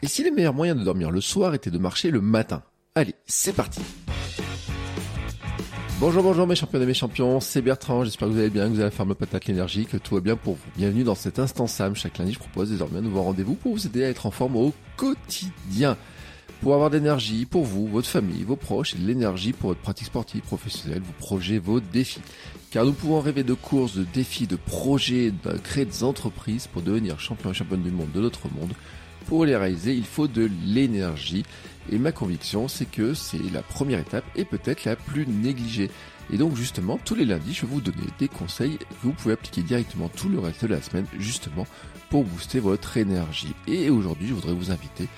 Et si le meilleur moyen de dormir le soir était de marcher le matin? Allez, c'est parti Bonjour, bonjour mes champions et mes champions, c'est Bertrand, j'espère que vous allez bien, que vous avez la forme patate l'énergie, que tout va bien pour vous. Bienvenue dans cet instant Sam, chaque lundi je propose désormais un nouveau rendez-vous pour vous aider à être en forme au quotidien. Pour avoir de l'énergie pour vous, votre famille, vos proches et de l'énergie pour votre pratique sportive, professionnelle, vos projets, vos défis. Car nous pouvons rêver de courses, de défis, de projets, de créer des entreprises pour devenir champion et championne du monde de notre monde. Pour les réaliser, il faut de l'énergie. Et ma conviction, c'est que c'est la première étape et peut-être la plus négligée. Et donc justement, tous les lundis, je vais vous donner des conseils que vous pouvez appliquer directement tout le reste de la semaine, justement, pour booster votre énergie. Et aujourd'hui, je voudrais vous inviter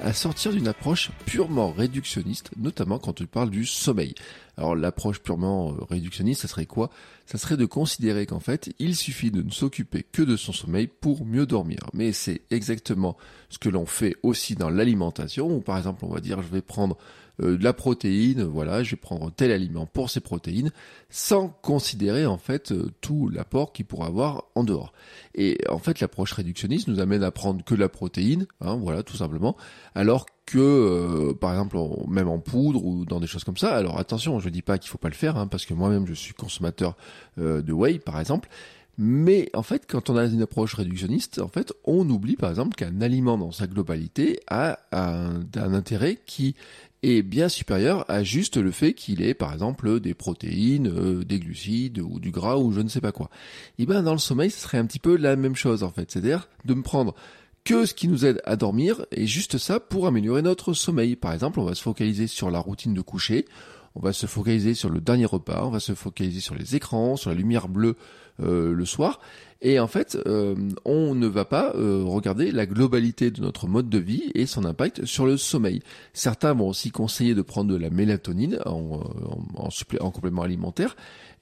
à sortir d'une approche purement réductionniste, notamment quand tu parles du sommeil. Alors l'approche purement euh, réductionniste, ça serait quoi? Ça serait de considérer qu'en fait, il suffit de ne s'occuper que de son sommeil pour mieux dormir. Mais c'est exactement ce que l'on fait aussi dans l'alimentation, où par exemple on va dire je vais prendre de la protéine, voilà, je vais prendre tel aliment pour ces protéines, sans considérer en fait euh, tout l'apport qu'il pourra avoir en dehors. Et en fait, l'approche réductionniste nous amène à prendre que la protéine, hein, voilà, tout simplement, alors que, euh, par exemple, même en poudre ou dans des choses comme ça. Alors attention, je dis pas qu'il faut pas le faire, hein, parce que moi-même je suis consommateur de whey, par exemple. Mais en fait, quand on a une approche réductionniste, en fait, on oublie par exemple qu'un aliment dans sa globalité a un, intérêt qui est bien supérieur à juste le fait qu'il ait par exemple des protéines, euh, des glucides ou du gras ou je ne sais pas quoi. Et ben dans le sommeil, ce serait un petit peu la même chose en fait, c'est-à-dire de me prendre que ce qui nous aide à dormir et juste ça pour améliorer notre sommeil. Par exemple, on va se focaliser sur la routine de coucher, on va se focaliser sur le dernier repas, on va se focaliser sur les écrans, sur la lumière bleue euh, le soir. Et en fait, euh, on ne va pas euh, regarder la globalité de notre mode de vie et son impact sur le sommeil. Certains vont aussi conseiller de prendre de la mélatonine en, en, en complément alimentaire.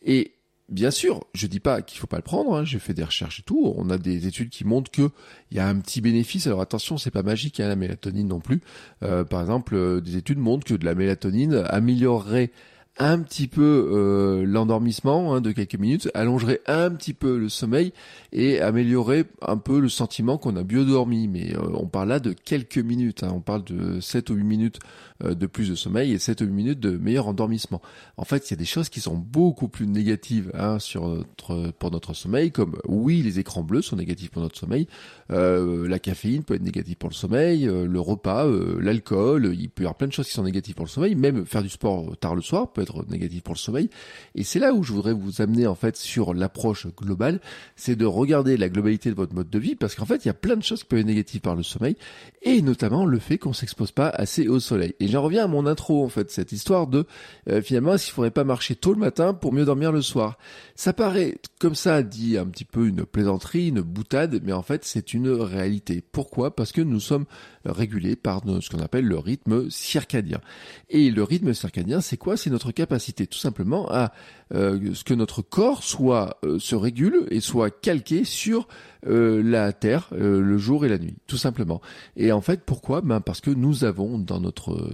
Et Bien sûr, je dis pas qu'il faut pas le prendre. Hein, J'ai fait des recherches et tout. On a des études qui montrent que il y a un petit bénéfice. Alors attention, c'est pas magique hein, la mélatonine non plus. Euh, par exemple, des études montrent que de la mélatonine améliorerait un petit peu euh, l'endormissement hein, de quelques minutes, allongerait un petit peu le sommeil et améliorerait un peu le sentiment qu'on a bien dormi. Mais euh, on parle là de quelques minutes, hein. on parle de 7 ou 8 minutes euh, de plus de sommeil et 7 ou 8 minutes de meilleur endormissement. En fait, il y a des choses qui sont beaucoup plus négatives hein, sur notre, pour notre sommeil, comme oui, les écrans bleus sont négatifs pour notre sommeil, la caféine peut être négative pour le sommeil, le repas, l'alcool, il peut y avoir plein de choses qui sont négatives pour le sommeil, même faire du sport tard le soir peut négatif pour le sommeil. Et c'est là où je voudrais vous amener en fait sur l'approche globale, c'est de regarder la globalité de votre mode de vie, parce qu'en fait il y a plein de choses qui peuvent être négatives par le sommeil, et notamment le fait qu'on s'expose pas assez au soleil. Et j'en reviens à mon intro en fait, cette histoire de euh, finalement est-ce qu'il faudrait pas marcher tôt le matin pour mieux dormir le soir? Ça paraît comme ça dit un petit peu une plaisanterie, une boutade, mais en fait c'est une réalité. Pourquoi? Parce que nous sommes régulés par ce qu'on appelle le rythme circadien. Et le rythme circadien, c'est quoi? C'est notre capacité tout simplement à euh, ce que notre corps soit euh, se régule et soit calqué sur euh, la Terre le jour et la nuit, tout simplement. Et en fait, pourquoi? Ben parce que nous avons dans notre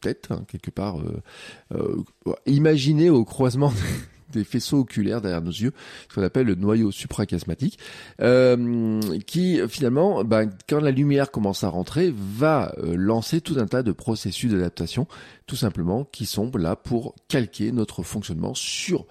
tête hein, quelque part imaginé au croisement des faisceaux oculaires derrière nos yeux, ce qu'on appelle le noyau suprachiasmatique, euh, qui finalement, ben, quand la lumière commence à rentrer, va euh, lancer tout un tas de processus d'adaptation, tout simplement, qui sont là pour calquer notre fonctionnement sur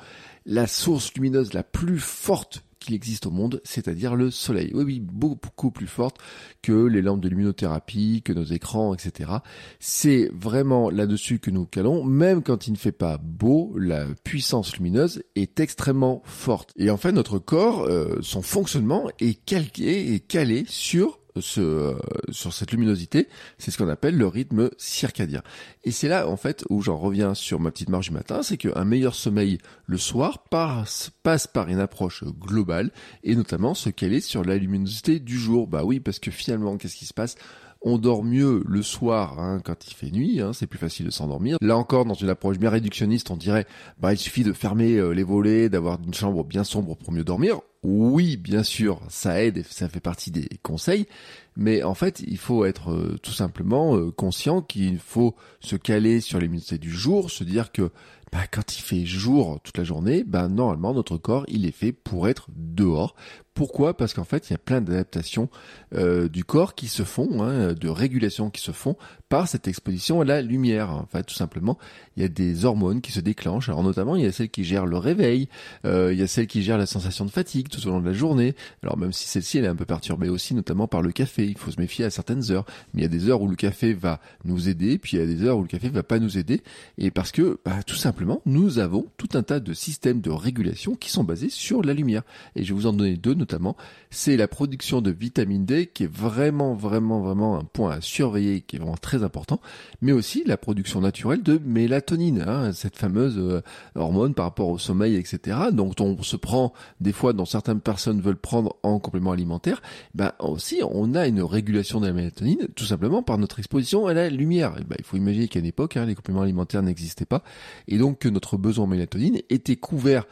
la source lumineuse la plus forte qu'il existe au monde, c'est-à-dire le soleil. Oui, oui, beaucoup plus forte que les lampes de luminothérapie, que nos écrans, etc. C'est vraiment là-dessus que nous calons, même quand il ne fait pas beau, la puissance lumineuse est extrêmement forte. Et en fait, notre corps, euh, son fonctionnement est calqué et calé sur ce, sur cette luminosité, c'est ce qu'on appelle le rythme circadien. Et c'est là, en fait, où j'en reviens sur ma petite marge du matin, c'est qu'un meilleur sommeil le soir passe, par une approche globale, et notamment qu'elle est sur la luminosité du jour. Bah oui, parce que finalement, qu'est-ce qui se passe? On dort mieux le soir hein, quand il fait nuit, hein, c'est plus facile de s'endormir. Là encore, dans une approche bien réductionniste, on dirait bah il suffit de fermer euh, les volets, d'avoir une chambre bien sombre pour mieux dormir. Oui, bien sûr, ça aide ça fait partie des conseils, mais en fait, il faut être euh, tout simplement euh, conscient qu'il faut se caler sur les minutes du jour, se dire que bah, quand il fait jour toute la journée, bah, normalement notre corps il est fait pour être dehors, pourquoi? Parce qu'en fait, il y a plein d'adaptations euh, du corps qui se font, hein, de régulation qui se font par cette exposition à la lumière. En fait, tout simplement, il y a des hormones qui se déclenchent. Alors notamment, il y a celles qui gèrent le réveil, euh, il y a celles qui gèrent la sensation de fatigue tout au long de la journée. Alors même si celle-ci, elle est un peu perturbée aussi, notamment par le café. Il faut se méfier à certaines heures. Mais il y a des heures où le café va nous aider, puis il y a des heures où le café va pas nous aider. Et parce que, bah, tout simplement, nous avons tout un tas de systèmes de régulation qui sont basés sur la lumière. Et je vais vous en donner deux, notamment, c'est la production de vitamine D qui est vraiment, vraiment, vraiment un point à surveiller, qui est vraiment très important, mais aussi la production naturelle de mélatonine, hein, cette fameuse euh, hormone par rapport au sommeil, etc. Donc on se prend des fois, dont certaines personnes veulent prendre en complément alimentaire, ben aussi on a une régulation de la mélatonine tout simplement par notre exposition à la lumière. ben, il faut imaginer qu'à une époque, hein, les compléments alimentaires n'existaient pas, et donc que notre besoin en mélatonine était couvert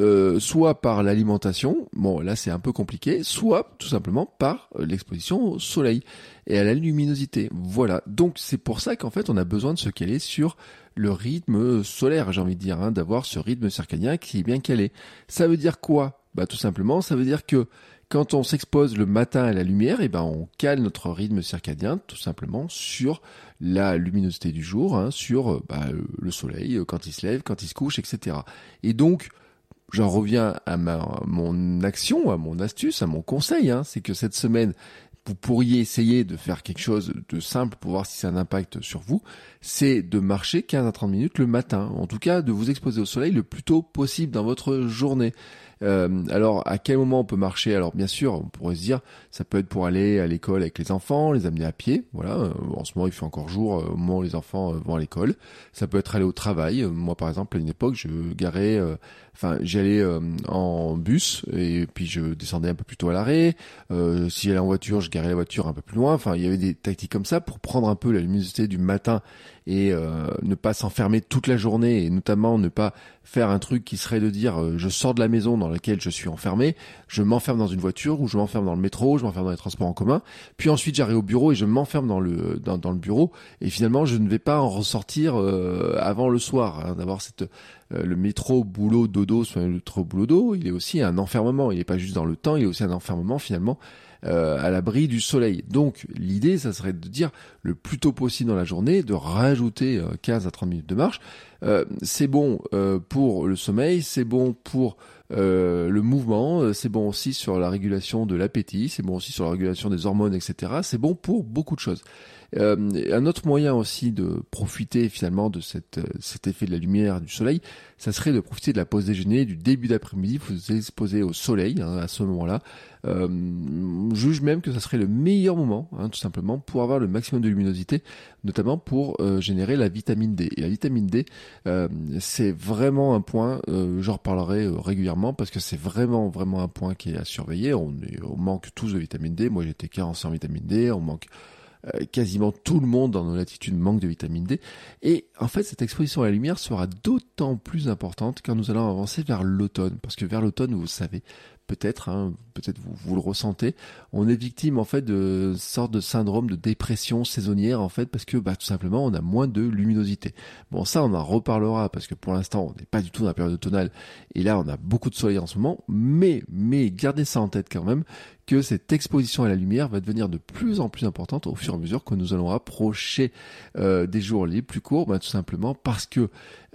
euh, soit par l'alimentation, bon là c'est un peu compliqué, soit tout simplement par euh, l'exposition au soleil et à la luminosité. Voilà, donc c'est pour ça qu'en fait on a besoin de se caler sur le rythme solaire, j'ai envie de dire, hein, d'avoir ce rythme circadien qui est bien calé. Ça veut dire quoi? Bah tout simplement, ça veut dire que quand on s'expose le matin à la lumière, et eh ben on cale notre rythme circadien tout simplement sur la luminosité du jour, hein, sur bah, le soleil quand il se lève, quand il se couche, etc. Et donc j'en reviens à ma, mon action, à mon astuce, à mon conseil, hein, c'est que cette semaine, vous pourriez essayer de faire quelque chose de simple pour voir si ça a un impact sur vous, c'est de marcher 15 à 30 minutes le matin. En tout cas, de vous exposer au soleil le plus tôt possible dans votre journée. Euh, alors, à quel moment on peut marcher? Alors, bien sûr, on pourrait se dire, ça peut être pour aller à l'école avec les enfants, les amener à pied. Voilà. Euh, en ce moment, il fait encore jour euh, au moment où les enfants vont à l'école. Ça peut être aller au travail. Moi, par exemple, à une époque, je garais, enfin, j'allais en bus et puis je descendais un peu plus tôt à l'arrêt. si j'allais en voiture, je garais la voiture un peu plus loin. Enfin, il y avait des tactiques comme ça pour prendre un peu la luminosité du matin et euh, ne pas s'enfermer toute la journée et notamment ne pas faire un truc qui serait de dire euh, je sors de la maison dans laquelle je suis enfermé, je m'enferme dans une voiture ou je m'enferme dans le métro, je m'enferme dans les transports en commun, puis ensuite j'arrive au bureau et je m'enferme dans le dans, le bureau et finalement je ne vais pas en ressortir euh, avant le soir, hein, d'avoir cette le métro boulot dodo, soit le métro boulot dodo, il est aussi un enfermement, il n'est pas juste dans le temps, il est aussi un enfermement finalement euh, à l'abri du soleil. Donc l'idée, ça serait de dire le plus tôt possible dans la journée, de rajouter 15 euh, à 30 minutes de marche. Euh, c'est bon pour le sommeil, c'est bon pour le mouvement, c'est bon aussi sur la régulation de l'appétit, c'est bon aussi sur la régulation des hormones, etc. C'est bon pour beaucoup de choses. Euh, un autre moyen aussi de profiter finalement de cette, euh, cet effet de la lumière du soleil, ça serait de profiter de la pause déjeuner, du début d'après-midi, vous vous exposez au soleil hein, à ce moment-là. Euh, juge même que ça serait le meilleur moment, hein, tout simplement, pour avoir le maximum de luminosité, notamment pour euh, générer la vitamine D. Et la vitamine D, euh, c'est vraiment un point, euh, j'en reparlerai régulièrement, parce que c'est vraiment, vraiment un point qui est à surveiller. On, on manque tous de vitamine D. Moi, j'étais carencé en vitamine D. On manque euh, quasiment tout le monde dans nos latitudes manque de vitamine D. Et en fait, cette exposition à la lumière sera d'autant plus importante quand nous allons avancer vers l'automne. Parce que vers l'automne, vous savez, peut-être, hein, peut-être vous, vous le ressentez, on est victime en fait de sorte de syndrome de dépression saisonnière en fait parce que bah, tout simplement on a moins de luminosité. Bon ça on en reparlera parce que pour l'instant on n'est pas du tout dans la période automnale et là on a beaucoup de soleil en ce moment, mais mais gardez ça en tête quand même que cette exposition à la lumière va devenir de plus en plus importante au fur et à mesure que nous allons approcher euh, des jours les plus courts, bah, tout simplement parce que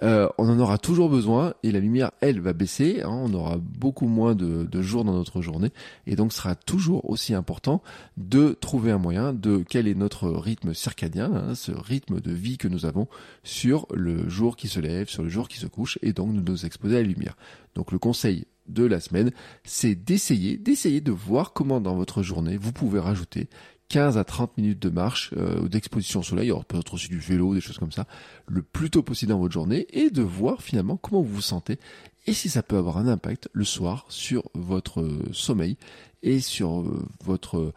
euh, on en aura toujours besoin et la lumière, elle, va baisser. Hein, on aura beaucoup moins de, de, jours dans notre journée et donc sera toujours aussi important de trouver un moyen de quel est notre rythme circadien, hein, ce rythme de vie que nous avons sur le jour qui se lève, sur le jour qui se couche et donc de nous exposer à la lumière. Donc le conseil de la semaine, c'est d'essayer, d'essayer de voir comment dans votre journée vous pouvez rajouter 15 à 30 minutes de marche euh, ou d'exposition au soleil, alors peut-être aussi du vélo, des choses comme ça, le plus tôt possible dans votre journée et de voir finalement comment vous vous sentez et si ça peut avoir un impact le soir sur votre euh, sommeil et sur euh, votre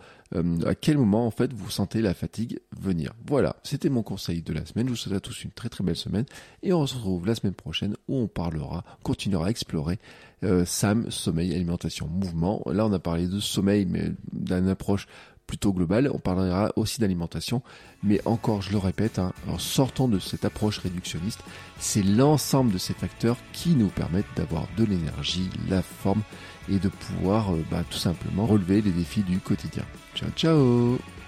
à quel moment en fait vous sentez la fatigue venir. Voilà, c'était mon conseil de la semaine. Je vous souhaite à tous une très très belle semaine et on se retrouve la semaine prochaine où on parlera, continuera à explorer SAM, sommeil, alimentation, mouvement. Là on a parlé de sommeil mais d'une approche plutôt global. On parlera aussi d'alimentation, mais encore, je le répète, hein, en sortant de cette approche réductionniste, c'est l'ensemble de ces facteurs qui nous permettent d'avoir de l'énergie, la forme et de pouvoir euh, bah, tout simplement relever les défis du quotidien. Ciao ciao